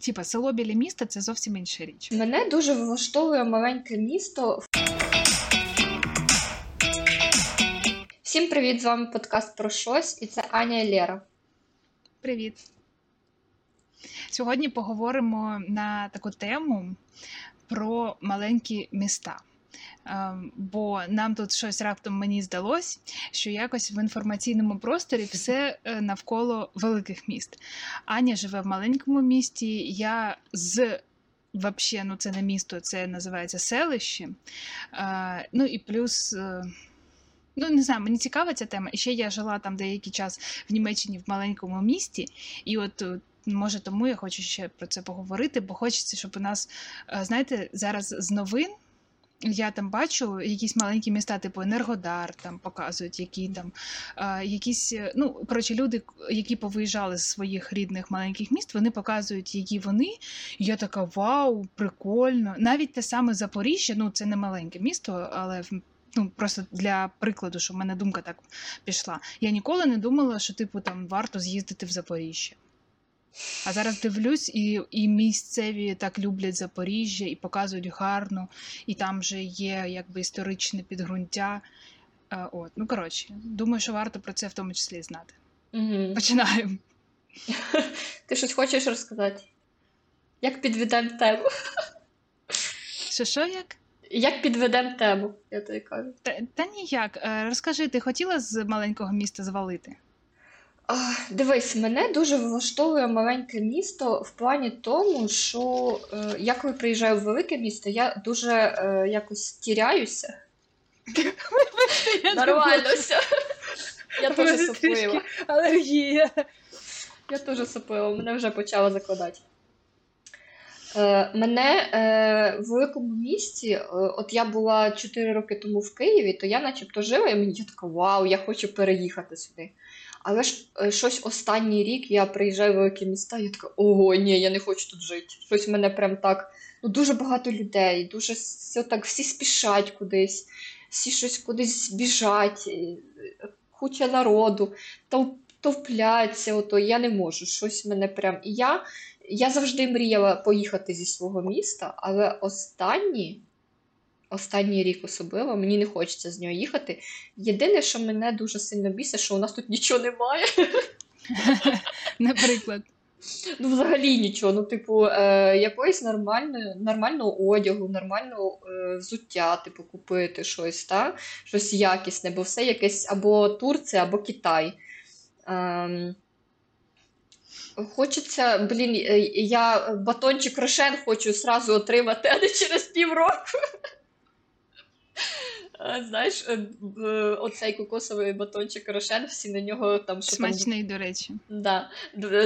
типа, село біля міста це зовсім інша річ. Мене дуже влаштовує маленьке місто. Всім привіт! З вами подкаст про щось, і це Аня і Лера. Привіт. Сьогодні поговоримо на таку тему про маленькі міста. Ем, Бо нам тут щось раптом мені здалось, що якось в інформаційному просторі все е, навколо великих міст. Аня живе в маленькому місті. Я з вообще, ну це не місто, це називається селище. Е, Ну і плюс. е, Ну, не знаю, мені цікава ця тема. І ще я жила там деякий час в Німеччині в маленькому місті, і от може тому я хочу ще про це поговорити, бо хочеться, щоб у нас, знаєте, зараз з новин. Я там бачу якісь маленькі міста, типу Енергодар, там показують, які там е, якісь, е, ну коротше, люди, які повиїжджали з своїх рідних маленьких міст, вони показують, які вони. І я така вау, прикольно. Навіть те саме Запоріжжя, ну це не маленьке місто, але ну просто для прикладу, що в мене думка так пішла. Я ніколи не думала, що типу там варто з'їздити в Запоріжжя. А зараз дивлюсь, і, і місцеві так люблять Запоріжжя і показують гарно, і там же є якби історичне підґрунтя. Е, От, ну коротше, думаю, що варто про це в тому числі знати. Угу. Починаємо. Ти щось хочеш розказати? Як підведемо тему? Що що як? Як підведемо тему, я тобі кажу. Та, та ніяк. Е, Розкажи, ти хотіла з маленького міста звалити? Дивись, мене дуже влаштовує маленьке місто в плані тому, що е, я коли приїжджаю в велике місто, я дуже е, якось тіряюся. Нормально все. Я теж соплива. Алергія. Я теж соплива, мене вже почала закладати. Е, мене е, в великому місті, е, от я була 4 роки тому в Києві, то я начебто жила, і мені я така, вау, я хочу переїхати сюди. Але ж е, щось останній рік я приїжджаю в великі міста, і я така, ого, ні, я не хочу тут жити. Щось в мене прям так. Ну, дуже багато людей, дуже все так, всі спішать кудись, всі щось кудись біжать, е, куча народу, тов, товпляться, ото я не можу. Щось мене прям. І я, я завжди мріяла поїхати зі свого міста, але останні. Останній рік особливо, мені не хочеться з нього їхати. Єдине, що мене дуже сильно бісить, що у нас тут нічого немає. Наприклад. Ну, взагалі нічого. Ну, типу, е, якоїсь нормальної, нормального одягу, нормального е, взуття, типу, купити щось, та? щось якісне, бо все якесь або Турція, або Китай. Ем, хочеться, блін, е, я батончик Рошен хочу сразу отримати, а не через півроку. Е, Знаєш, е, е, оцей кокосовий батончик Рошен, всі на нього там що там Смачний, до речі. Да.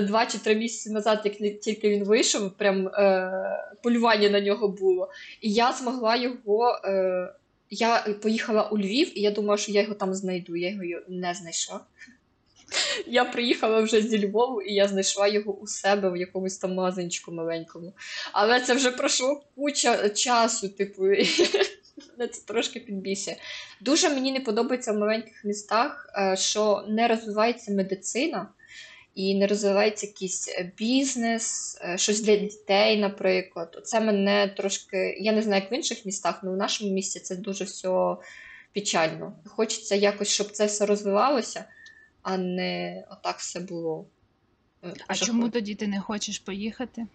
Два чи три місяці назад, як тільки він вийшов, прям е, полювання на нього було. І я змогла його. Е, я поїхала у Львів, і я думала, що я його там знайду. Я його не знайшла. Я приїхала вже зі Львову, і я знайшла його у себе в якомусь там магазинчику маленькому. Але це вже пройшло куча часу, типу, мене це трошки підбісє. Дуже мені не подобається в маленьких містах, е, що не розвивається медицина і не розвивається якийсь е, бізнес, е, щось для дітей, наприклад. Це мене трошки, я не знаю, як в інших містах, але в нашому місті це дуже все печально. Хочеться якось, щоб це все розвивалося, а не отак все було. А жахливо. чому тоді ти не хочеш поїхати?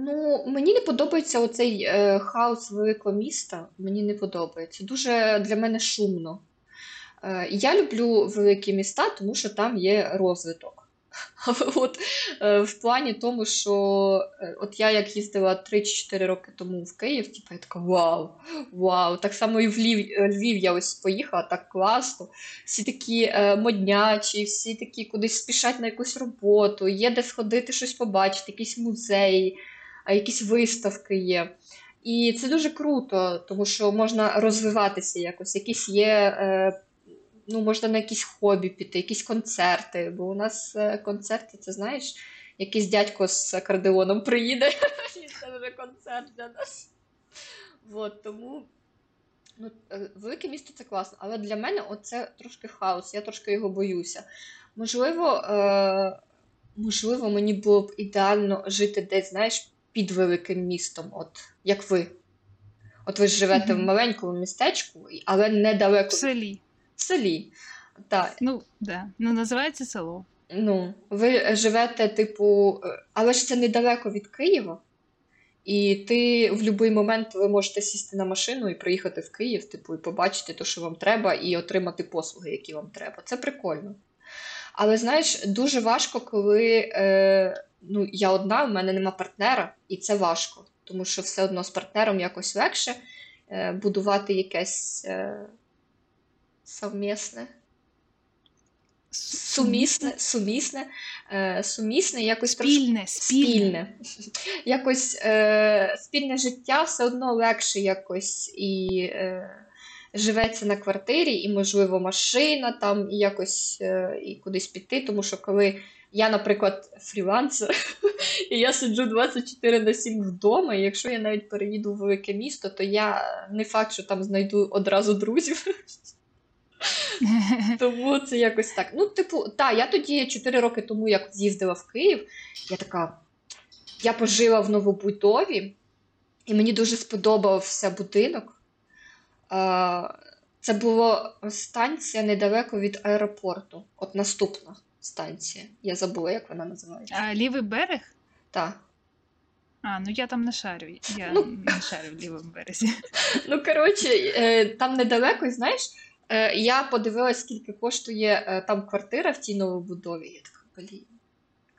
Ну, мені не подобається оцей е, хаос великого міста. Мені не подобається. Дуже для мене шумно. Е, я люблю великі міста, тому що там є розвиток. Але от е, в плані тому, що е, от я як їздила 3-4 роки тому в Київ, типу, я така вау, вау. Так само і в Львів, е, Львів я ось поїхала, так класно. Всі такі е, моднячі, всі такі кудись спішать на якусь роботу, є де сходити щось побачити, якісь музеї, якісь виставки є. І це дуже круто, тому що можна розвиватися якось. Якісь є, е, ну, можна на якісь хобі піти, якісь концерти. Бо у нас е, концерти, це знаєш, якийсь дядько з акордеоном приїде, і це вже концерт для нас. От, тому ну, е, велике місто це класно, але для мене це трошки хаос, я трошки його боюся. Можливо, е, можливо, мені було б ідеально жити десь, знаєш, під великим містом, от як ви. От ви ж живете в маленькому містечку, але недалеко В селі. в селі. Так, Ну, да. Ну, називається село. ну, ви живете, типу, е, але ж це недалеко від Києва. І ти в будь-який момент ви можете сісти на машину і приїхати в Київ, типу, і побачити те, що вам треба, і отримати послуги, які вам треба. Це прикольно. Але знаєш, дуже важко, коли е, ну, я одна, в мене нема партнера, і це важко. Тому що все одно з партнером якось легше е, будувати якесь е, совмісне. Сумісне, сумісне, е, сумісне, якось Спільне, спільне. спільне. Якось е, спільне життя все одно легше якось і е, живеться на квартирі, і, можливо, машина там, і якось е, і кудись піти. Тому що коли я, наприклад, фрілансер, і я сиджу 24 на 7 вдома, і якщо я навіть переїду в велике місто, то я не факт, що там знайду одразу друзів. Тому це якось так. Ну, типу, так, я тоді 4 роки тому, як з'їздила в Київ, я така. Я пожила в новобудові, і мені дуже сподобався будинок. Це була станція недалеко від аеропорту. От наступна станція. Я забула, як вона називається. А лівий берег? Так. А, ну я там не шарю. Я Ну. не шарю в лівому березі. Ну, коротше, е, там недалеко, знаєш, е, я подивилась, скільки коштує е, там квартира в тій новобудові. Я така, блін,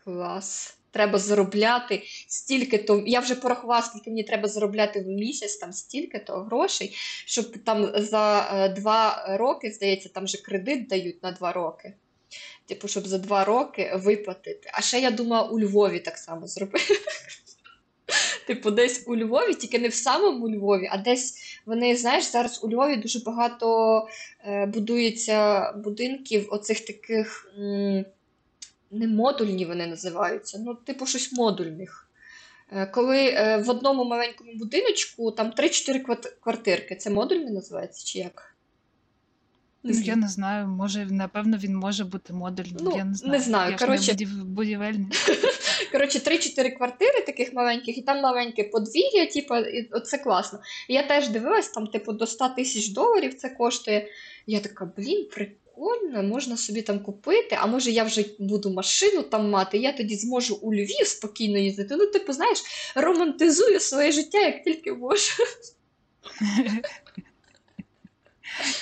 клас. Треба заробляти стільки то. Я вже порахувала, скільки мені треба заробляти в місяць, там стільки то грошей, щоб там за два роки, здається, там же кредит дають на два роки. Типу, щоб за два роки виплатити. А ще я думала, у Львові так само зробити. Типу, десь у Львові, тільки не в самому Львові, а десь вони, знаєш, зараз у Львові дуже багато е, будується будинків, оцих таких м, не модульні вони називаються, ну, типу, щось модульних. Е, коли е, в одному маленькому будиночку там 3-4 квартирки, це модульне називається чи як? Ну, я не знаю, може, напевно, він може бути модульним. Ну, я не не знаю. знаю, Я коротше. ж не будів... будівельник. Коротше, 3-4 квартири таких маленьких, і там маленьке подвір'я, типу, і це класно. Я теж дивилась, там, типу, до 100 тисяч доларів це коштує. Я така, блін, прикольно, можна собі там купити, а може я вже буду машину там мати, я тоді зможу у Львів спокійно їздити. Ну, типу, знаєш, романтизую своє життя, як тільки можу.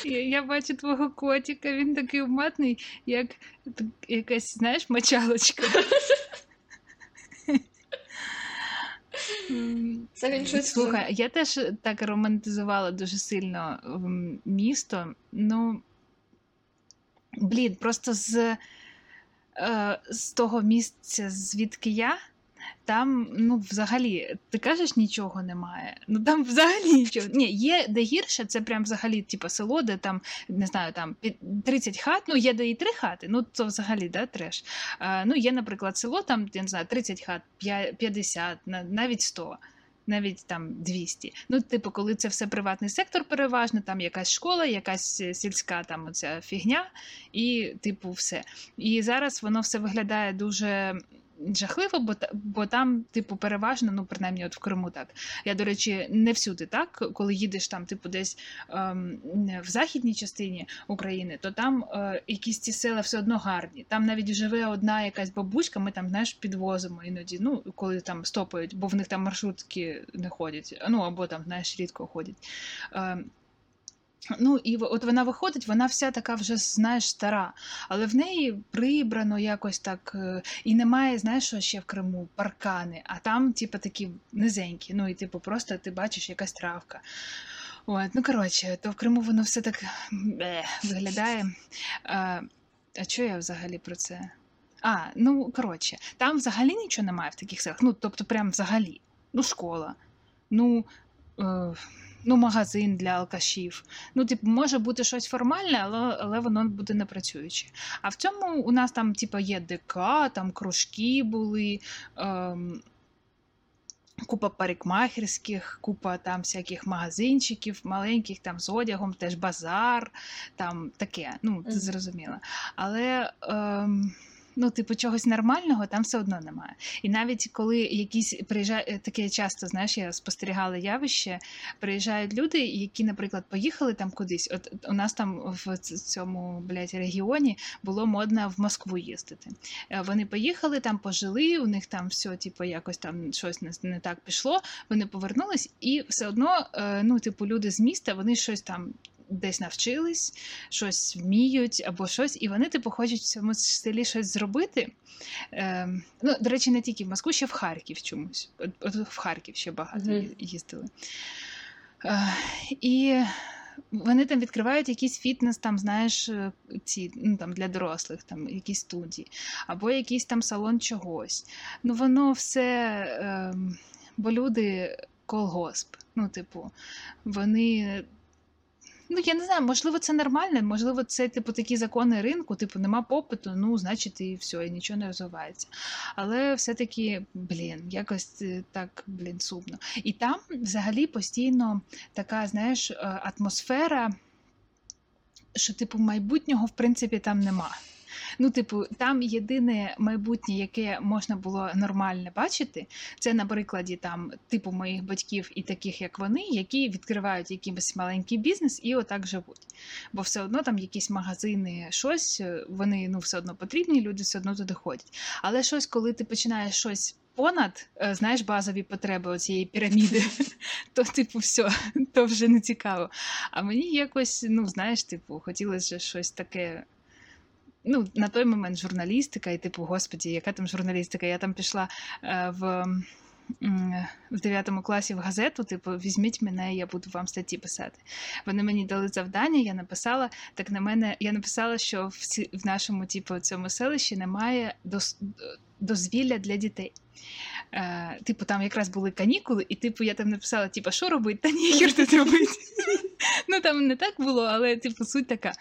Я, я бачу твого котика, він такий уматний, як якась, знаєш, мочалочка. Це він щось. Слухай, я теж так романтизувала дуже сильно місто. Ну, блін, просто з, е, з того місця, звідки я, там, ну, взагалі, ти кажеш, нічого немає. Ну там взагалі нічого. Ні, є де гірше, це прям взагалі, типу, село, де там, не знаю, там під- 30 хат, ну є де і 3 хати, ну то взагалі, да, треш. Е, ну, є, наприклад, село, там, я не знаю, 30 хат, п'я- 50, навіть 100 навіть там 200. Ну, типу, коли це все приватний сектор, переважно, там якась школа, якась сільська там оця фігня, і типу, все. І зараз воно все виглядає дуже. Жахливо, бо, бо там, типу, переважно, ну, принаймні, от в Криму так. Я, до речі, не всюди так, коли їдеш там, типу, десь ем, в західній частині України, то там е, якісь ці села все одно гарні. Там навіть живе одна якась бабуська, ми там, знаєш, підвозимо іноді, ну, коли там стопають, бо в них там маршрутки не ходять, ну або там, знаєш, рідко ходять. Ем, Ну, і от вона виходить, вона вся така вже, знаєш, стара, але в неї прибрано якось так, е, і немає, знаєш, що ще в Криму паркани, а там, типу, такі низенькі. Ну, і типу, просто ти бачиш якась травка. От, ну коротше, то в Криму воно все так бе, виглядає. А, а що я взагалі про це? А, ну коротше, там взагалі нічого немає в таких селах. Ну, тобто, прям взагалі. Ну, школа, ну, е, ну, магазин для алкашів. Ну, типу, може бути щось формальне, але, але воно буде непрацююче. А в цьому у нас там, типу, є ДК, там кружки були. Ем, Купа парикмахерських, купа там всяких магазинчиків, маленьких там з одягом, теж базар, там таке. Ну, ти зрозуміла. Але ем, ну, типу, чогось нормального там все одно немає. І навіть коли якісь приїжджають е, таке часто, знаєш, я спостерігала явище, приїжджають люди, які, наприклад, поїхали там кудись. От у нас там в цьому блядь, регіоні було модно в Москву їздити. Е, вони поїхали там, пожили, у них там все, типу, якось там щось не, не так пішло. Вони повернулись, і все одно, е, ну, типу, люди з міста, вони щось там десь навчились, щось вміють або щось, і вони типу хочуть в цьому селі щось зробити. Е, ну, До речі, не тільки в Москву, ще в Харків чомусь. От, от в Харків ще багато mm-hmm. їздили. Е, і вони там відкривають якийсь фітнес, там, знаєш, е, ці ну там для дорослих, там якісь студії, або якийсь там салон чогось. Ну, воно все, е, бо люди колгосп. Ну, типу, вони Ну, я не знаю, можливо, це нормально, можливо, це типу такі закони ринку, типу, нема попиту, ну, значить, і все, і нічого не розвивається. Але все-таки, блін, якось е, так, блін, сумно. І там взагалі постійно така, знаєш, е, атмосфера, що, типу, майбутнього, в принципі, там нема. Ну, типу, там єдине майбутнє, яке можна було нормально бачити, це на прикладі там типу моїх батьків і таких, як вони, які відкривають якийсь маленький бізнес і отак живуть. Бо все одно там якісь магазини, щось, вони ну все одно потрібні, люди все одно туди ходять. Але щось, коли ти починаєш щось. Понад, е, знаєш, базові потреби цієї піраміди, то, типу, все, то вже не цікаво. А мені якось, ну, знаєш, типу, хотілося щось таке ну, на той момент журналістика, і типу, господі, яка там журналістика? Я там пішла е, в. В 9 класі в газету, типу, візьміть мене, я буду вам статті писати. Вони мені дали завдання, я написала. Так на мене я написала, що в в нашому типу, цьому селищі немає дозвілля для дітей. Е, Типу, там якраз були канікули, і типу я там написала: типу, що робити, та ніхер тут робити. Ну там не так було, але типу суть така.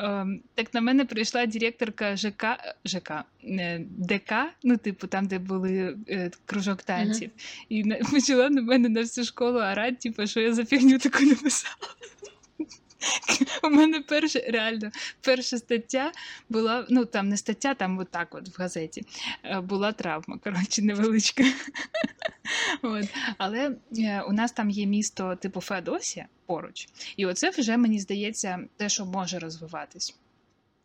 Е, Так на мене прийшла директорка ЖК ЖК е, ДК, ну, типу, там, де були е, кружок танців, uh-huh. і почала на мене на всю школу орати, типу, що я за фігню таку написала. У мене перша реально перша стаття була, ну там не стаття, там отак от в газеті е, була травма, коротше, невеличка. От. Але е, у нас там є місто типу Феодосія поруч. І оце вже, мені здається, те, що може розвиватись.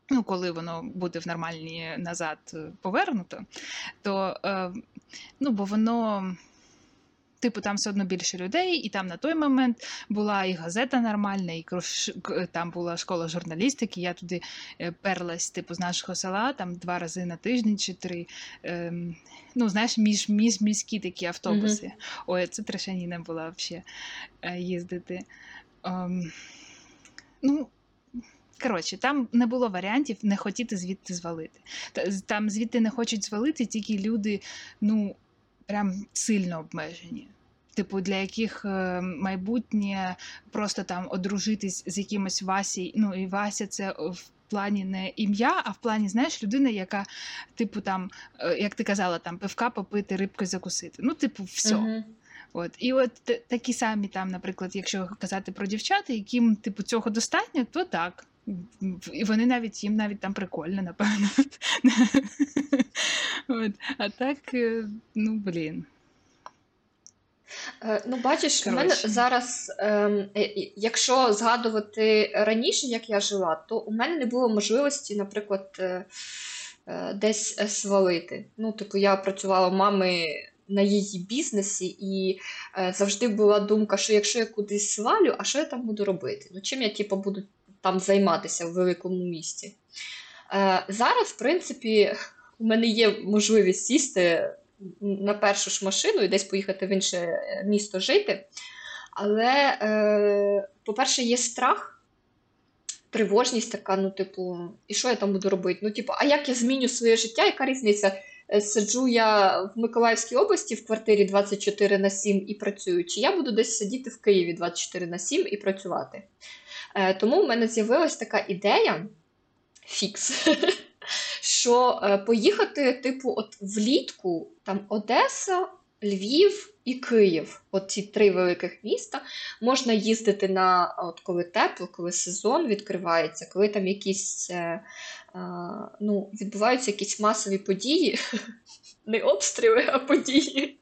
Ну, коли воно буде в нормальні назад е, повернуто, то ну, бо воно Типу, там все одно більше людей, і там на той момент була і газета нормальна, і там була школа журналістики. Я туди е, перлась, типу, з нашого села там два рази на тиждень чи три. Ем, ну, знаєш, між, між міські такі автобуси. Mm-hmm. Ой, це трешаніна була взагалі е, їздити. Ем, ну, Коротше, там не було варіантів не хотіти звідти звалити. Там звідти не хочуть звалити тільки люди, ну прям сильно обмежені. Типу, для яких е, майбутнє просто там одружитись з якимось Васі. Ну і Вася це в плані не ім'я, а в плані, знаєш, людина, яка, типу, там, е, як ти казала, там пивка попити, рибки закусити. Ну, типу, все. Uh-huh. От. І от такі самі там, наприклад, якщо казати про дівчат, яким типу цього достатньо, то так. І вони навіть їм навіть там прикольно, напевно. От. А так, е, ну блін. Е, ну, бачиш, Короче. у мене зараз, ем, е, якщо згадувати раніше, як я жила, то у мене не було можливості, наприклад, е, е, десь свалити. Ну, типу, я працювала мами на її бізнесі, і завжди була думка, що якщо я кудись свалю, а що я там буду робити? Ну, чим я типу, буду там займатися в великому місті? Е, Зараз, в принципі, у мене є можливість сісти на першу ж машину і десь поїхати в інше місто жити. Але, е, по-перше, є страх, тривожність така, ну, типу, і що я там буду робити? Ну, типу, а як я зміню своє життя? Яка різниця? Е, сиджу я в Миколаївській області в квартирі 24 на 7 і працюю, чи я буду десь сидіти в Києві 24 на 7 і працювати. Е, Тому в мене з'явилась така ідея фікс. що е, поїхати, типу, от влітку там Одеса, Львів і Київ. От ці три великих міста. Можна їздити на от коли тепло, коли сезон відкривається, коли там якісь е, е, ну, відбуваються якісь масові події, не обстріли, а події.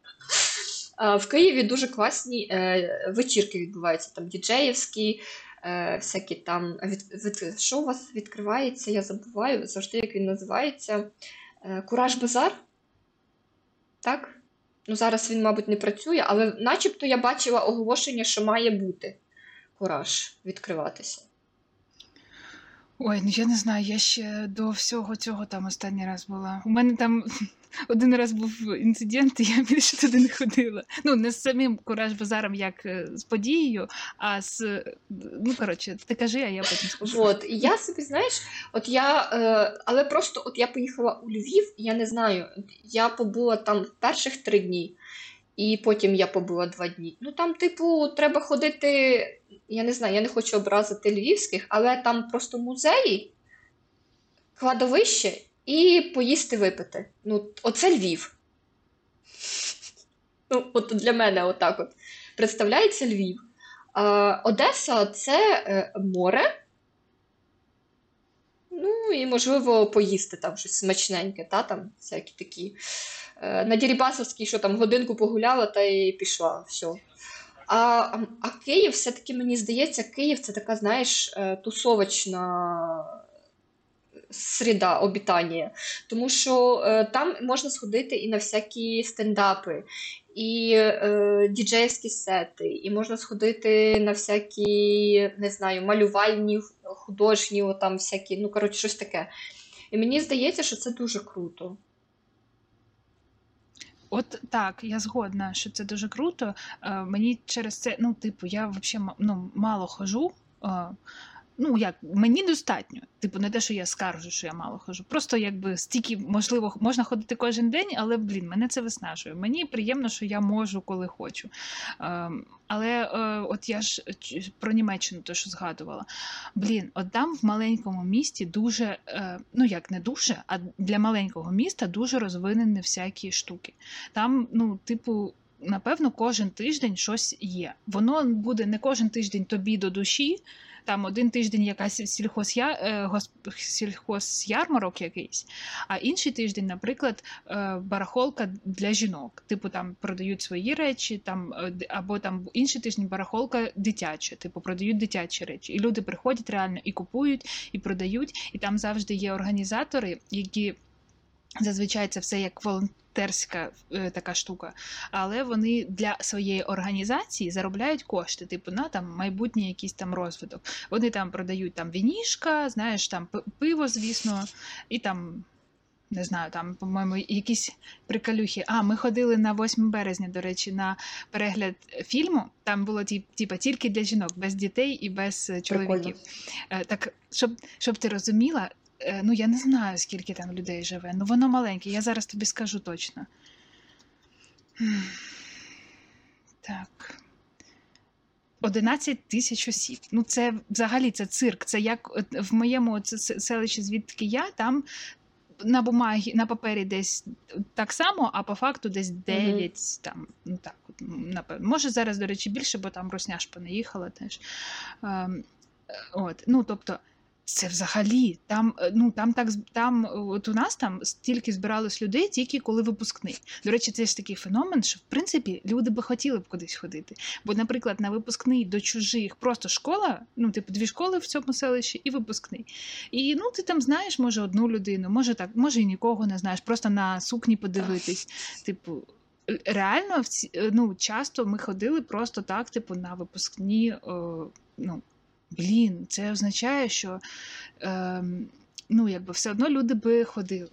В Києві дуже класні е, вечірки відбуваються, там діджеївські, е, всякі там. Від, від, що у вас відкривається? Я забуваю завжди, як він називається. Е, Кураж Базар. Так? Ну, зараз він, мабуть, не працює, але начебто я бачила оголошення, що має бути кураж відкриватися. Ой, ну я не знаю, я ще до всього цього там останній раз була. У мене там один раз був інцидент, і я більше туди не ходила. Ну, не з самим кураж базаром, як е, з подією, а з. Ну, коротше, ти кажи, а я потім скажу. От, я собі, знаєш, от я, е, але просто от я поїхала у Львів, я не знаю, я побула там перших три дні, і потім я побула два дні. Ну там, типу, треба ходити. Я не знаю, я не хочу образити львівських, але там просто музеї, кладовище і поїсти випити. Ну, оце Львів. Ну, от для мене отак от представляється Львів. А, Одеса це е, море. Ну, і, можливо, поїсти там щось смачненьке, та там всякі такі. Е, На Дірібасовській, що там годинку погуляла та й пішла. все. А, а Київ, все-таки мені здається, Київ це така, знаєш, е, тусовочна среда обітання. Тому що е, там можна сходити і на всякі стендапи, і е, діджейські сети, і можна сходити на всякі, не знаю, малювальні, художні, там всякі, ну, коротше, щось таке. І мені здається, що це дуже круто. От так, я згодна, що це дуже круто. Е, мені через це, ну, типу, я взагалі ну, мало хожу. Е, ну як мені достатньо. Типу, не те, що я скаржу, що я мало хожу. Просто якби стільки можливо можна ходити кожен день, але блін, мене це виснажує. Мені приємно, що я можу, коли хочу. Е, але е, от я ж про Німеччину то що згадувала. Блін, от там в маленькому місті дуже, е, ну як не дуже, а для маленького міста дуже розвинені всякі штуки. Там, ну, типу. Напевно, кожен тиждень щось є. Воно буде не кожен тиждень тобі до душі, там один тиждень якась сільхозя, е, сільхозярмарок якийсь, а інший тиждень, наприклад, е, барахолка для жінок. Типу там продають свої речі, там е, або там інший тиждень барахолка дитяча, типу продають дитячі речі. І люди приходять реально і купують, і продають, і там завжди є організатори, які. Зазвичай це все як волонтерська е, така штука, але вони для своєї організації заробляють кошти, типу на там майбутній якийсь там розвиток. Вони там продають там вінішка, знаєш, там пиво, звісно, і там. Не знаю, там, по-моєму, якісь приколюхи. А, ми ходили на 8 березня, до речі, на перегляд фільму. Там було типа тільки для жінок, без дітей і без чоловіків. Прикольно. Е, так, щоб щоб ти розуміла, Е, ну я не знаю, скільки там людей живе, ну воно маленьке, я зараз тобі скажу точно. Так. 11 тисяч осіб. Ну, це взагалі це цирк. Це як в моєму селищі, звідки я, там на бумагі, на папері десь так само, а по факту десь 9, mm-hmm. там, ну так, напевно. Може, зараз, до речі, більше, бо там Росня ж понаїхала теж. Ем, от, ну, тобто, це взагалі там, е, ну там так там, от у нас там стільки збиралось людей, тільки коли випускний. До речі, це ж такий феномен, що в принципі люди би хотіли б кудись ходити. Бо, наприклад, на випускний до чужих просто школа, ну типу дві школи в цьому селищі, і випускний. І ну ти там знаєш, може, одну людину, може так, може і нікого не знаєш, просто на сукні подивитись. Типу, реально е, ну, часто ми ходили просто так, типу, на випускні. О, ну, блін, це означає, що е, ну, якби все одно люди би ходили.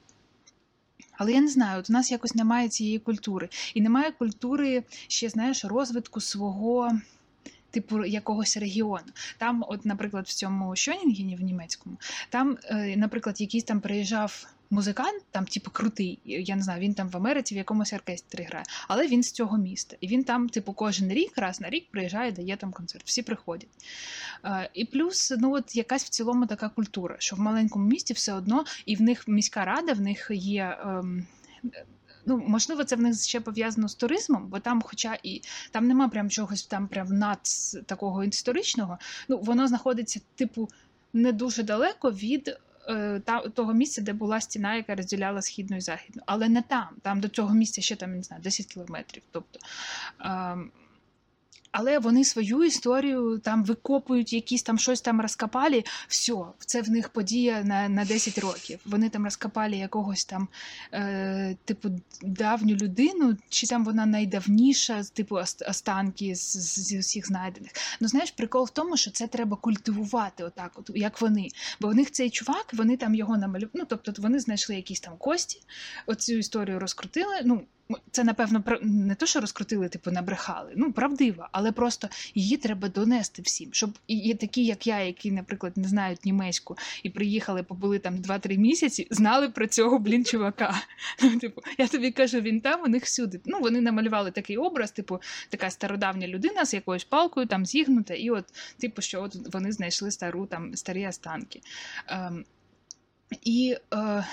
Але я не знаю, от у нас якось немає цієї культури. І немає культури ще, знаєш, розвитку свого. Типу якогось регіону. Там, от, наприклад, в цьому Шонінгені в німецькому, там, е, наприклад, якийсь там приїжджав музикант, там, типу, крутий. Я не знаю, він там в Америці в якомусь оркестрі грає, але він з цього міста. І він там, типу, кожен рік, раз на рік приїжджає, дає там концерт. Всі приходять. Е, і плюс, ну от якась в цілому така культура, що в маленькому місті все одно, і в них міська рада, в них є. Ем, Ну, можливо, це в них ще пов'язано з туризмом, бо там, хоча і там нема прям чогось там прям над такого історичного, ну воно знаходиться, типу, не дуже далеко від того місця, де була стіна, яка розділяла східну і західну. Але не там. Там до цього місця ще там, не знаю, 10 кілометрів. Тобто. Але вони свою історію там викопують, якісь там щось там розкопали. Все, це в них подія на на 10 років. Вони там розкопали якогось там, е, типу, давню людину, чи там вона найдавніша, типу останки з, з усіх знайдених. Ну знаєш, прикол в тому, що це треба культивувати, отак, от як вони. Бо в них цей чувак, вони там його намалювали. Ну, тобто вони знайшли якісь там кості, оцю історію розкрутили. ну, це, напевно, не то, що розкрутили, типу, набрехали. Ну, правдива, але просто її треба донести всім, щоб і такі, як я, які, наприклад, не знають німецьку і приїхали, побули там 2-3 місяці, знали про цього блін чувака. Ну, типу, я тобі кажу, він там у них всюди. Ну, вони намалювали такий образ, типу, така стародавня людина з якоюсь палкою там зігнута, і от, типу, що от вони знайшли стару там старі останки. Ем, І е,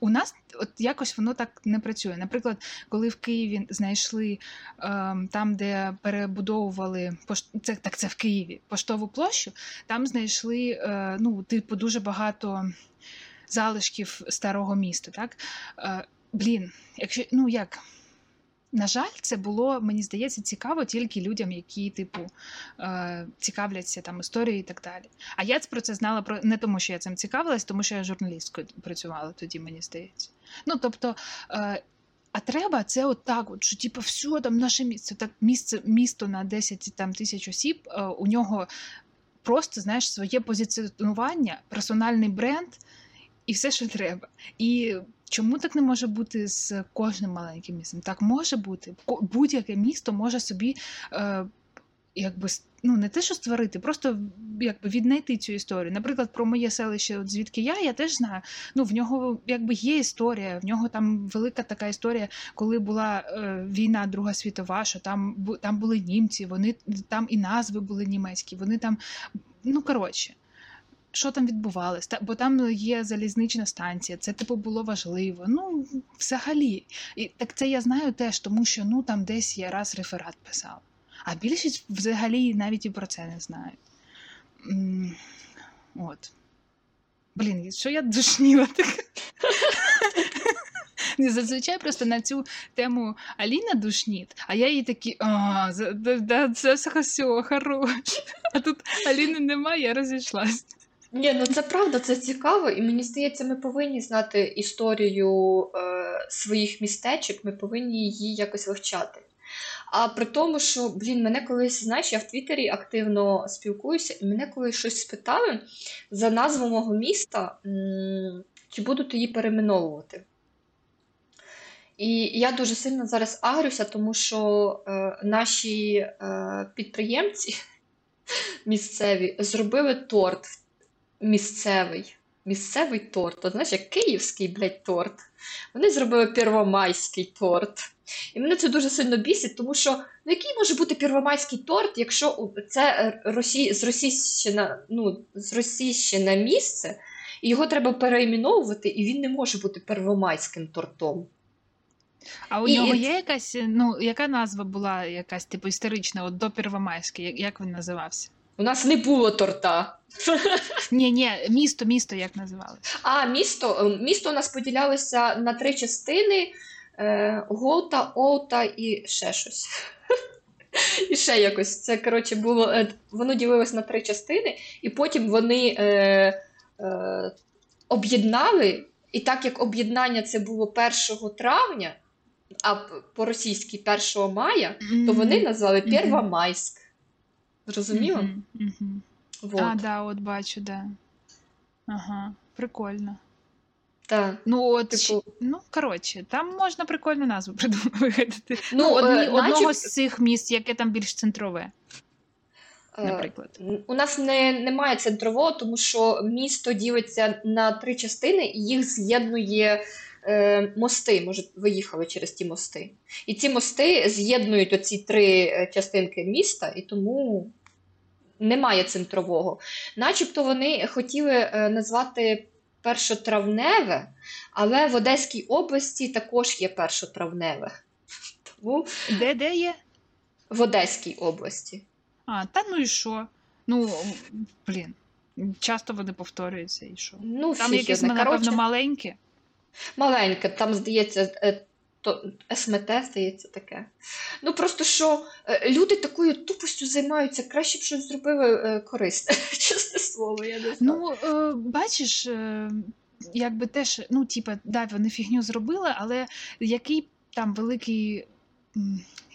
у нас от якось воно так не працює. Наприклад, коли в Києві знайшли е, там, де перебудовували це, так це в Києві поштову площу, там знайшли е, ну, типу, дуже багато залишків старого міста. Так? Е, Блін, якщо ну як. На жаль, це було, мені здається, цікаво тільки людям, які, типу, е, цікавляться там історією і так далі. А я про це знала про не тому, що я цим цікавилась, тому що я журналісткою працювала тоді, мені здається. Ну, тобто, е, а треба це от от, що типу, все там наше місце, так місце, місто на 10 там, тисяч осіб, е, у нього просто знаєш своє позиціонування, персональний бренд і все, що треба. І Чому так не може бути з кожним маленьким містом? Так може бути. Будь-яке місто може собі е, якби ну не те, що створити, просто якби віднайти цю історію. Наприклад, про моє селище, от звідки я, я теж знаю. Ну в нього якби є історія, в нього там велика така історія, коли була е, війна Друга світова, що там там були німці, вони там і назви були німецькі, вони там, ну коротше що там відбувалось, бо там є залізнична станція, це типу було важливо. Ну, взагалі. І так це я знаю теж, тому що ну там десь я раз реферат писав. А більшість взагалі навіть і про це не знають. От. Блін, що я душніла так. Зазвичай просто на цю тему Аліна душніт, а я їй такі, а, це все хорош. А тут Аліни немає, я розійшлась. Ні, ну це правда, це цікаво, і мені здається, ми повинні знати історію е, своїх містечок, ми повинні її якось вивчати. А при тому, що, блін, мене колись, знаєш, я в Твіттері активно спілкуюся, і мене колись щось спитали за назву мого міста, чи будуть її перейменовувати. І я дуже сильно зараз агрюся, тому що е, наші е, підприємці місцеві зробили торт місцевий місцевий торт. От, знаєш, як київський блядь, торт. Вони зробили первомайський торт. І мене це дуже сильно бісить, тому що ну, який може бути первомайський торт, якщо це е, росі... з російщина, ну, з російщина місце, і його треба переіменовувати, і він не може бути первомайським тортом. А у і... нього є якась, ну, яка назва була якась типу історична, от до Первомайської, як він називався? У нас не було торта. Ні, ні, місто, місто як називали? А, місто ем, місто у нас поділялося на три частини: е, Голта, Олта і ще щось. І ще якось. Це, коротше, було. Е, воно ділилось на три частини, і потім вони е, е, об'єднали. І так як об'єднання це було 1 травня, а по-російськи 1 мая, то вони назвали Первомайськ. Зрозуміло? Угу, угу. Вот. А, да, от бачу, да. Ага, прикольно. Так. Ну, от, типу... ну, коротше, там можна прикольну назву вигадати. Ну, ну одні, е, Одного з цих міст, яке там більш центрове. Е, наприклад. У нас не, немає центрового, тому що місто ділиться на три частини, і їх з'єднує мости. Може, виїхали через ті мости. І ці мости з'єднують оці три е, частинки міста, і тому немає центрового. Начебто вони хотіли е, назвати першотравневе, але в Одеській області також є першотравневе. Тому Де де є? в Одеській області. А, та ну і що? Ну, блін, часто вони повторюються і що? Ну, Там якісь, напевно, маленькі. Маленьке, там, здається, е, то, СМТ, здається, таке. Ну просто що е, люди такою тупостю займаються, краще б щось зробили е, корисне. Чесне слово, я не знаю. Ну, бачиш, якби теж, ну, типа, да, вони фігню зробили, але який там великий.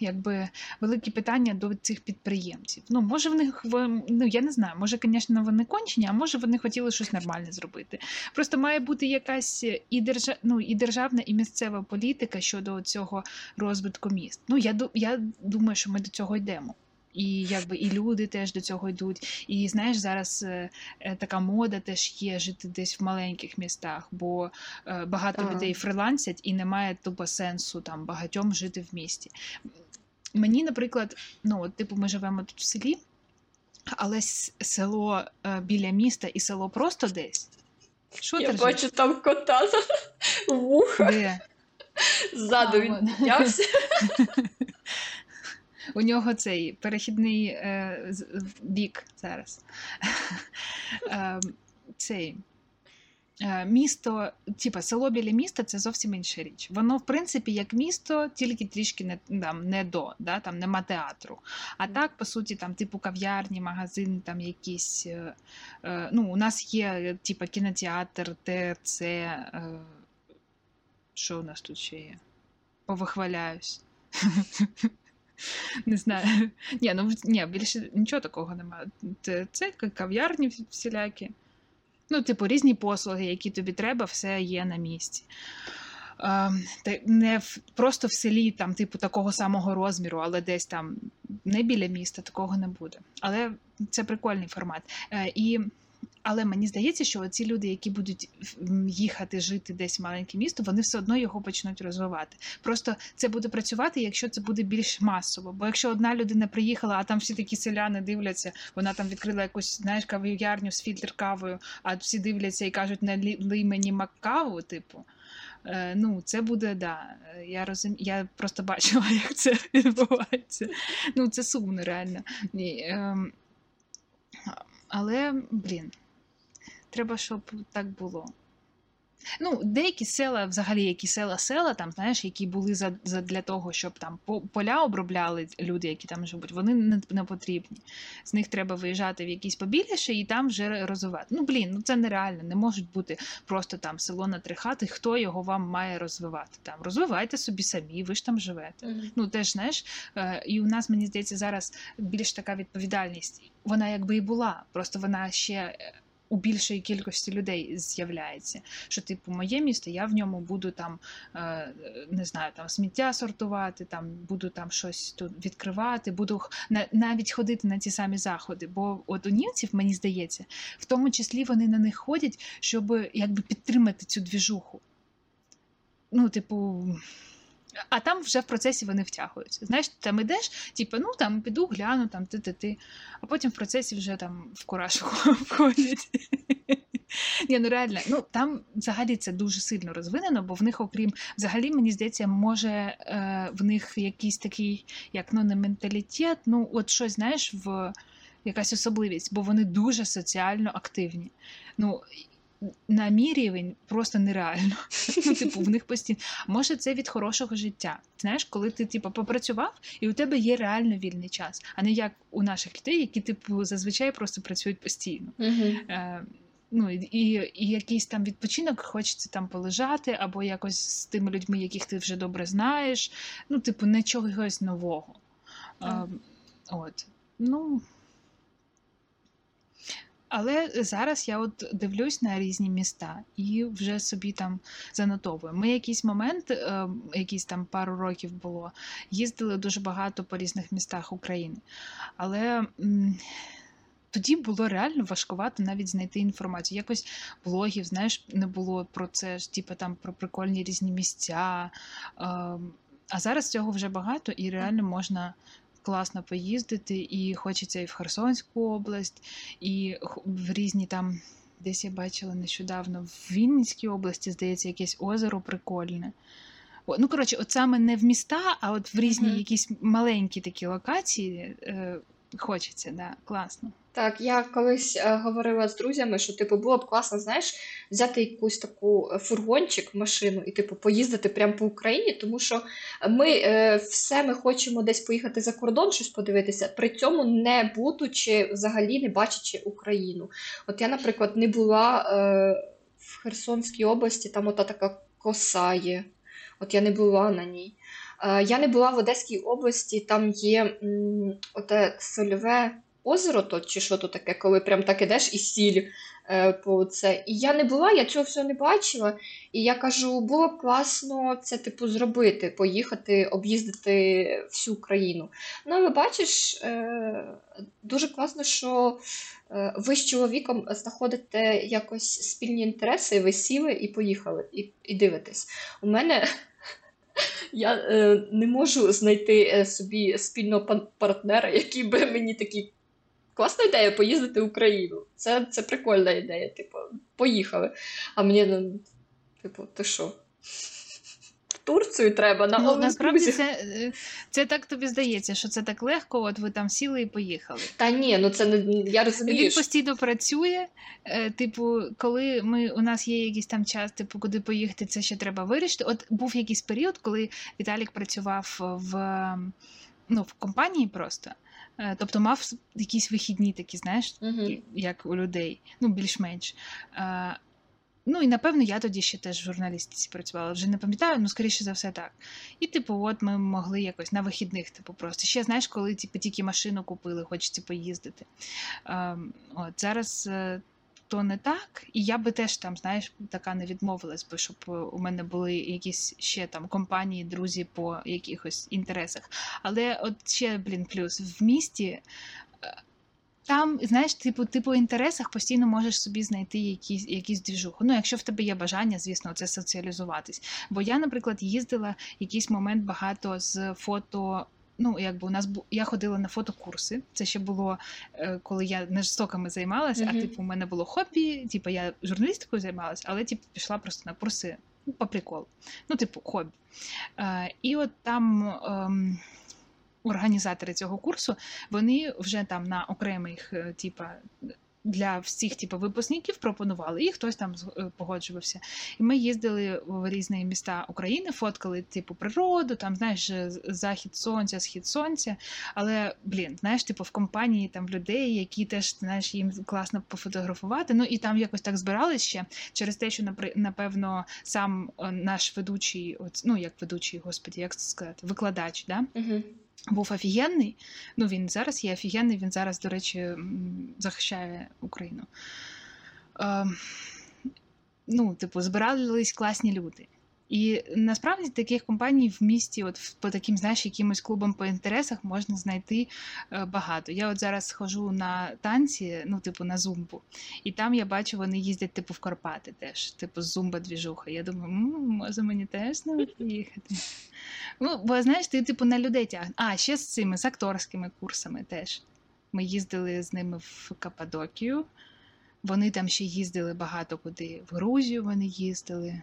Якби великі питання до цих підприємців. Ну, може, в них ну я не знаю, може, звісно, вони кончені, а може вони хотіли щось нормальне зробити. Просто має бути якась і держа... ну, і державна, і місцева політика щодо цього розвитку міст. Ну, я я думаю, що ми до цього йдемо. І якби і люди теж до цього йдуть. І знаєш, зараз е, е, така мода теж є жити десь в маленьких містах, бо е, багато Так. людей фрилансять і немає тупо сенсу там багатьом жити в місті. Мені, наприклад, ну, от, типу, ми живемо тут в селі, але село е, біля міста і село просто десь. Що Я бачу там кота вуха Де? ззаду піднявся. У нього цей перехідний е, бік зараз. Е, цей. е, Місто, типа село біля міста це зовсім інша річ. Воно, в принципі, як місто, тільки трішки не, там, не до, да, там нема театру. А так, по суті, там, типу кав'ярні, магазини, там якісь. е, е, ну, у нас є, типа, кінотеатр, ТРЦ. Е, що у нас тут ще є? Повихваляюсь. Не знаю. Ні, ну ні, більше нічого такого немає. Це, кав'ярні всілякі. Ну, типу, різні послуги, які тобі треба, все є на місці. Та не в, просто в селі, там, типу, такого самого розміру, але десь там не біля міста, такого не буде. Але це прикольний формат. Е, і, але мені здається, що ці люди, які будуть їхати жити десь в маленьке місто, вони все одно його почнуть розвивати. Просто це буде працювати, якщо це буде більш масово. Бо якщо одна людина приїхала, а там всі такі селяни дивляться, вона там відкрила якусь знаєш, кав'ярню з фільтр кавою, а всі дивляться і кажуть, лі- мені маккаву, типу. Е, ну, це буде, да. е, Я розум... я просто бачила, як це відбувається. Ну, це сумно, реально. Ні, ем, але, блін, треба, щоб так було. Ну, деякі села, взагалі, які села-села, там, знаєш, які були за, за для того, щоб там поля обробляли люди, які там живуть, вони не, не потрібні. З них треба виїжджати в якісь побіліше і там вже розвивати. Ну, блін, ну це нереально. Не можуть бути просто там село на три хати. Хто його вам має розвивати? Там розвивайте собі самі, ви ж там живете. Мгм. Ну, теж знаєш, е, і у нас, мені здається, зараз більш така відповідальність. Вона якби і була, просто вона ще е, у більшої кількості людей з'являється. Що, типу, моє місто, я в ньому буду там, е, не знаю, там сміття сортувати, там буду там щось тут відкривати, буду навіть ходити на ті самі заходи. Бо от у німців, мені здається, в тому числі вони на них ходять, щоб якби підтримати цю двіжуху. Ну, типу. А там вже в процесі вони втягуються. Знаєш, там ідеш, типу, ну там піду, гляну, там ти ти ти. А потім в процесі вже там в кураж входять. Ні, ну реально, ну там взагалі це дуже сильно розвинено, бо в них, окрім взагалі, мені здається, може е, в них якийсь такий, як ну не менталітет, ну от щось, знаєш, в якась особливість, бо вони дуже соціально активні. Ну, на мій рівень просто нереально. Ну, типу, в них постійно. Може, це від хорошого життя. Знаєш, коли ти типу, попрацював, і у тебе є реально вільний час, а не як у наших людей, які типу зазвичай просто працюють постійно. Е, ну, і, і, якийсь там відпочинок хочеться там полежати, або якось з тими людьми, яких ти вже добре знаєш. Ну, типу, не чогось нового. Так. от. Ну. Але зараз я от дивлюсь на різні міста і вже собі там занотовую. Ми якийсь момент, е, якийсь там пару років було, їздили дуже багато по різних містах України. Але м, тоді було реально важкувато навіть знайти інформацію. Якось блогів, знаєш, не було про це ж, типу там про прикольні різні місця. Ем, А зараз цього вже багато, і реально можна класно поїздити, і хочеться і в Херсонську область, і в різні там десь я бачила нещодавно в Вінницькій області, здається, якесь озеро прикольне. Ну, коротше, от саме не в міста, а от в різні Мгм. якісь маленькі такі локації е, хочеться, да, класно. Так, я колись е, говорила з друзями, що типу було б класно, знаєш, взяти якусь таку е, фургончик, машину і типу поїздити прямо по Україні, тому що ми е, все ми хочемо десь поїхати за кордон, щось подивитися, при цьому не будучи взагалі не бачачи Україну. От я, наприклад, не була е, в Херсонській області, там ота така коса є. От я не була на ній. Е, я не була в Одеській області, там є м, оте сольове озеро, то, чи що то таке, коли прям так ідеш і сіль е, по це. І я не була, я цього всього не бачила. І я кажу, було б класно це типу зробити, поїхати, об'їздити всю країну. Ну, але бачиш, е, дуже класно, що е, ви з чоловіком знаходите якось спільні інтереси, ви сіли і поїхали, і, і дивитесь. У мене. Я е, не можу знайти е, собі спільного партнера, який би мені такий. Класна ідея поїздити в Україну. Це, це прикольна ідея. Типу, поїхали. А мені, ну, типу, ти що? В Турцію треба на Ну, насправді це, е, це так тобі здається, що це так легко, от ви там сіли і поїхали. Та ні, ну це не я розумію. Він постійно працює. е, Типу, коли ми у нас є якийсь там час, типу, куди поїхати, це ще треба вирішити. От був якийсь період, коли Віталік працював в, ну, в компанії просто. Е, Тобто мав якісь вихідні такі, знаєш, Мгм. як у людей, ну більш-менш. Е, Ну і напевно я тоді ще теж в журналістиці працювала. Вже не пам'ятаю, ну скоріше за все так. І типу, от ми могли якось на вихідних, типу, просто ще знаєш, коли типу, тільки машину купили, хочеться поїздити. Ем, от зараз. То не так, і я би теж там, знаєш, така не відмовилась би, щоб е, у мене були якісь ще там компанії, друзі по якихось інтересах. Але от ще, блін, плюс в місті е, там, знаєш, типу, ти по інтересах постійно можеш собі знайти якісь, якісь двіжуху. Ну, якщо в тебе є бажання, звісно, це соціалізуватись. Бо я, наприклад, їздила якийсь момент багато з фото. Ну, якби у нас бу... я ходила на фотокурси. Це ще було е, коли я не жорстоками займалася, Мгм. а типу, у мене було хобі, типу, я журналістикою займалася, але типу, пішла просто на курси ну, по приколу. Ну, типу, хобі. Е, і от там Е, організатори цього курсу вони вже там на окремих, типу. типа. Для всіх типу, випускників пропонували, і хтось там е, погоджувався. І ми їздили в різні міста України, фоткали типу природу, там знаєш, захід сонця, схід сонця. Але блін, знаєш, типу в компанії там людей, які теж знаєш, їм класно пофотографувати. Ну і там якось так збирались ще через те, що напевно сам е, наш ведучий, ну як ведучий, господі, як це сказати, викладач, да? Мгм. Був офігенний. Ну, він зараз є офігенний, він зараз, до речі, захищає Україну. Е, ну, типу, збирались класні люди. І насправді таких компаній в місті, от по таким, знаєш, якимось клубам по інтересах можна знайти е, багато. Я от зараз хожу на танці, ну, типу, на зумбу, і там я бачу, вони їздять, типу, в Карпати теж, типу, зумба двіжуха. Я думаю, може мені теж не поїхати. Ну, бо знаєш, ти типу на людей тягне. А, ще з цими з акторськими курсами теж. Ми їздили з ними в Каппадокію. Вони там ще їздили багато куди. В Грузію вони їздили,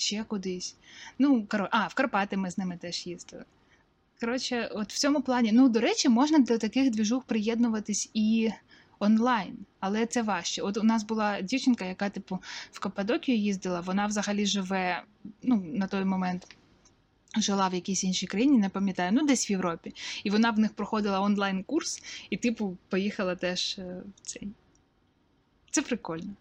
ще кудись. Ну, коро... а, в Карпати ми з ними теж їздили. Коротше, от в цьому плані, ну, до речі, можна до таких двіжух приєднуватись і онлайн, але це важче. От у нас була дівчинка, яка, типу, в Каппадокію їздила, вона взагалі живе, ну, на той момент жила в якійсь іншій країні, не пам'ятаю, ну десь в Європі. І вона в них проходила онлайн-курс, і, типу, поїхала теж е, в цей. Це прикольно.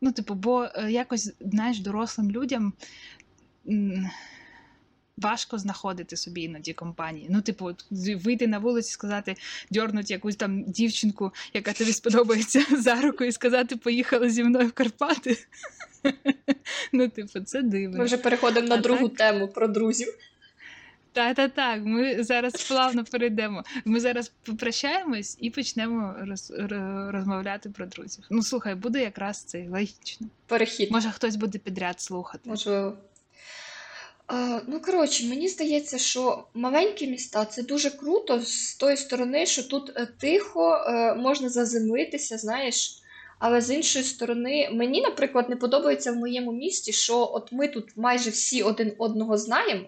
Ну, типу, бо е, якось, знаєш, дорослим людям. Важко знаходити собі іноді компанії. Ну, типу, вийти на вулицю, сказати, дьорнути якусь там дівчинку, яка тобі сподобається за руку, і сказати, поїхала зі мною в Карпати. Ну, типу, це дивно. Ми вже переходимо на А другу так? тему про друзів. Так, так, так. Ми зараз плавно перейдемо. Ми зараз попрощаємось і почнемо роз, розмовляти про друзів. Ну, слухай, буде якраз це логічно. Перехід. Може, хтось буде підряд слухати. Можливо. А, ну, коротше, мені здається, що маленькі міста це дуже круто з тої сторони, що тут е, тихо, е, можна заземлитися, знаєш. Але з іншої сторони, мені, наприклад, не подобається в моєму місті, що от ми тут майже всі один одного знаємо.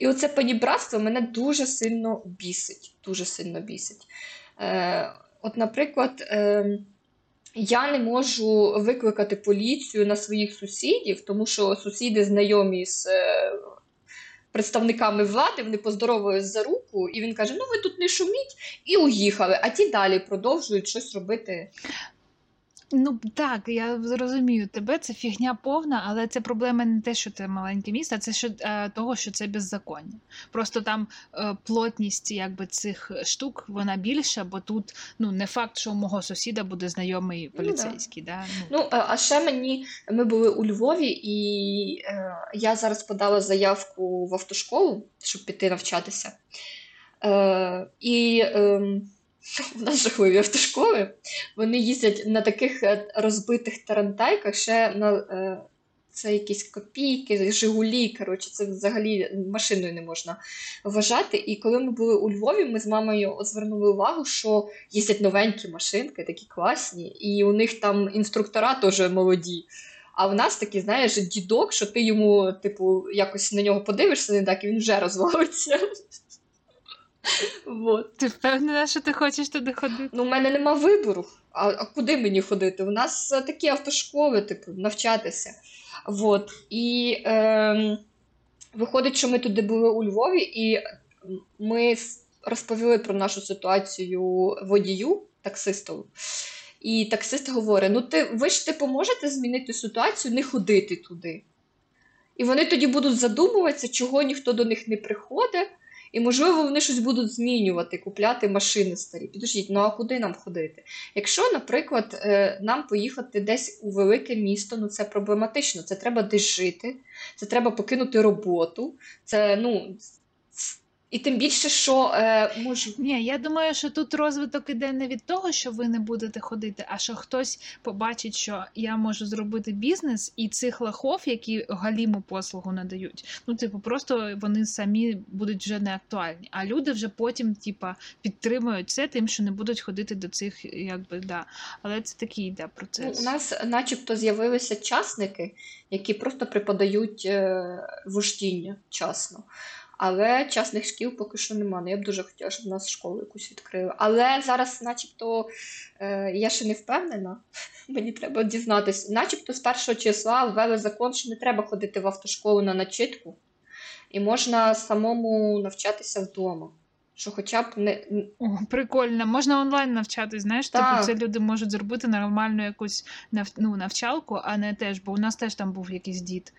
І оце панібратство мене дуже сильно бісить. Дуже сильно бісить. Е, От, наприклад, е, я не можу викликати поліцію на своїх сусідів, тому що сусіди знайомі з е, представниками влади, вони поздоровують за руку, і він каже: Ну ви тут не шуміть, і уїхали. А ті далі продовжують щось робити. Ну так, я зрозумію тебе, це фігня повна, але це проблема не те, що це маленьке місто, а це що е, того, що це беззаконня. Просто там е, плотність якби цих штук вона більша, бо тут ну не факт, що у мого сусіда буде знайомий Ну, да. поліцейський. Да? Ну, Ну, а а ще мені ми були у Львові, і е, я зараз подала заявку в автошколу, щоб піти навчатися. Е, і е, в жахливі автошколи. Вони їздять на таких е, розбитих тарантайках, ще на е, це якісь копійки, Жигулі. Коротше, це взагалі машиною не можна вважати. І коли ми були у Львові, ми з мамою звернули увагу, що їздять новенькі машинки, такі класні, і у них там інструктора теж молоді. А в нас такий, знаєш, дідок, що ти йому, типу, якось на нього подивишся, не так, і він вже розвалиться. Вот. ти впевнена, що ти хочеш туди ходити? Ну, у мене нема вибору. А, а куди мені ходити? У нас е, такі автошколи, типу, навчатися. Вот. І ем, виходить, що ми туди були у Львові, і ми розповіли про нашу ситуацію водію, таксисту. І таксист говорить: ну ти ви ж типу можете змінити ситуацію, не ходити туди. І вони тоді будуть задумуватися, чого ніхто до них не приходить, і, можливо, вони щось будуть змінювати, купляти машини старі. Підождіть, ну а куди нам ходити? Якщо, наприклад, е, нам поїхати десь у велике місто, ну це проблематично. Це треба десь жити, це треба покинути роботу. Це ну. І тим більше, що е, можу. Ні, я думаю, що тут розвиток іде не від того, що ви не будете ходити, а що хтось побачить, що я можу зробити бізнес, і цих лахов, які галіму послугу надають, ну типу, просто вони самі будуть вже не актуальні. А люди вже потім, типа, підтримують це тим, що не будуть ходити до цих, якби да. Але це такий йде Ну, процес. у нас, начебто, з'явилися частники, які просто преподають е, вождіння часно. Але частних шкіл поки що немає. Ну, я б дуже хотіла, щоб в нас школу якусь відкрили. Але зараз, начебто, е, я ще не впевнена. Мені треба дізнатися. Начебто, з першого числа ввели закон, що не треба ходити в автошколу на начитку, і можна самому навчатися вдома. Що хоча б не, О, прикольно, можна онлайн навчатись, знаєш, Так. типу, це люди можуть зробити нормальну якусь нав... ну, навчалку, а не теж, бо у нас теж там був якийсь дід.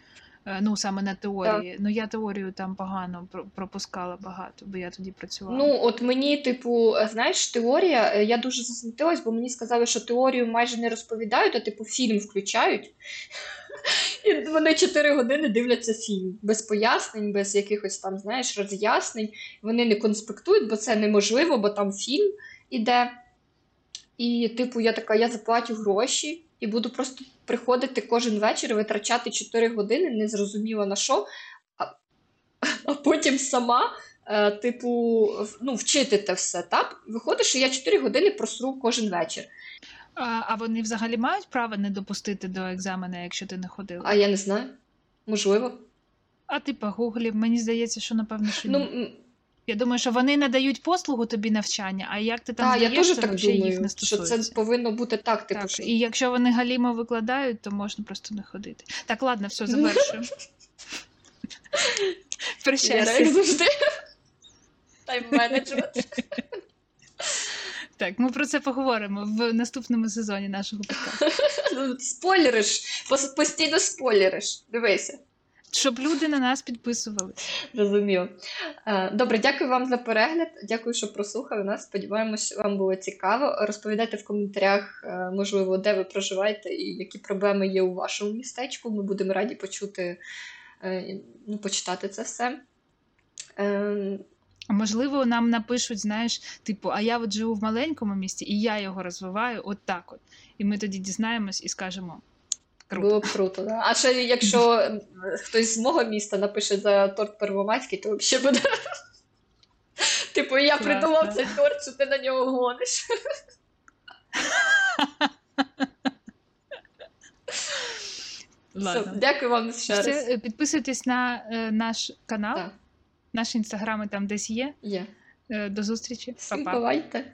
Е, Ну, саме на теорії. Ну, я теорію там погано пропускала багато, бо я тоді працювала. Ну, от мені, типу, е, знаєш, теорія, е, я дуже засмутилась, бо мені сказали, що теорію майже не розповідають, а типу фільм включають. І вони 4 години дивляться фільм без пояснень, без якихось там, знаєш, роз'яснень. Вони не конспектують, бо це неможливо, бо там фільм іде. І, типу, я така, я заплатю гроші і буду просто приходити кожен вечір, витрачати 4 години, не зрозуміло на що, а, а потім сама е, типу, ну, вчити те все. Так? Виходить, що я 4 години просру кожен вечір. А, а вони взагалі мають право не допустити до екзамена, якщо ти не ходила? А я не знаю. Можливо. А ти погуглів, мені здається, що напевно, що ні. Ну, Я думаю, що вони надають послугу тобі навчання, а як ти там та, я теж це так взагалі їх думаю, не що це повинно бути так, типу, Так, що і якщо вони галімо викладають, то можна просто не ходити. Так, ладно, все, завершуємо. Прощайся. як завжди. Тайм-менеджмент. Так, ми про це поговоримо в наступному сезоні нашого подкасту. Спойлериш, постійно спойлериш. Дивися. Щоб люди на нас підписували. Зрозуміло. Е, Добре, дякую вам за перегляд. Дякую, що прослухали нас. Сподіваємось, вам було цікаво. Розповідайте в коментарях, е, можливо, де ви проживаєте і які проблеми є у вашому містечку. Ми будемо раді почути, е, ну, почитати це все. Можливо, нам напишуть, знаєш, типу, а я от живу в маленькому місті, і я його розвиваю от так от. І ми тоді дізнаємось і скажемо. Круто. Було б круто, да? А ще якщо хтось з мого міста напише за торт Первомайський, то взагалі буде. Типу, я придумав цей торт, що ти на нього гониш. Все, Ладно. дякую вам ще раз. Все, підписуйтесь на е, наш канал, Так, наші інстаграми там десь є. є. Е, До зустрічі. Па-па. бувайте.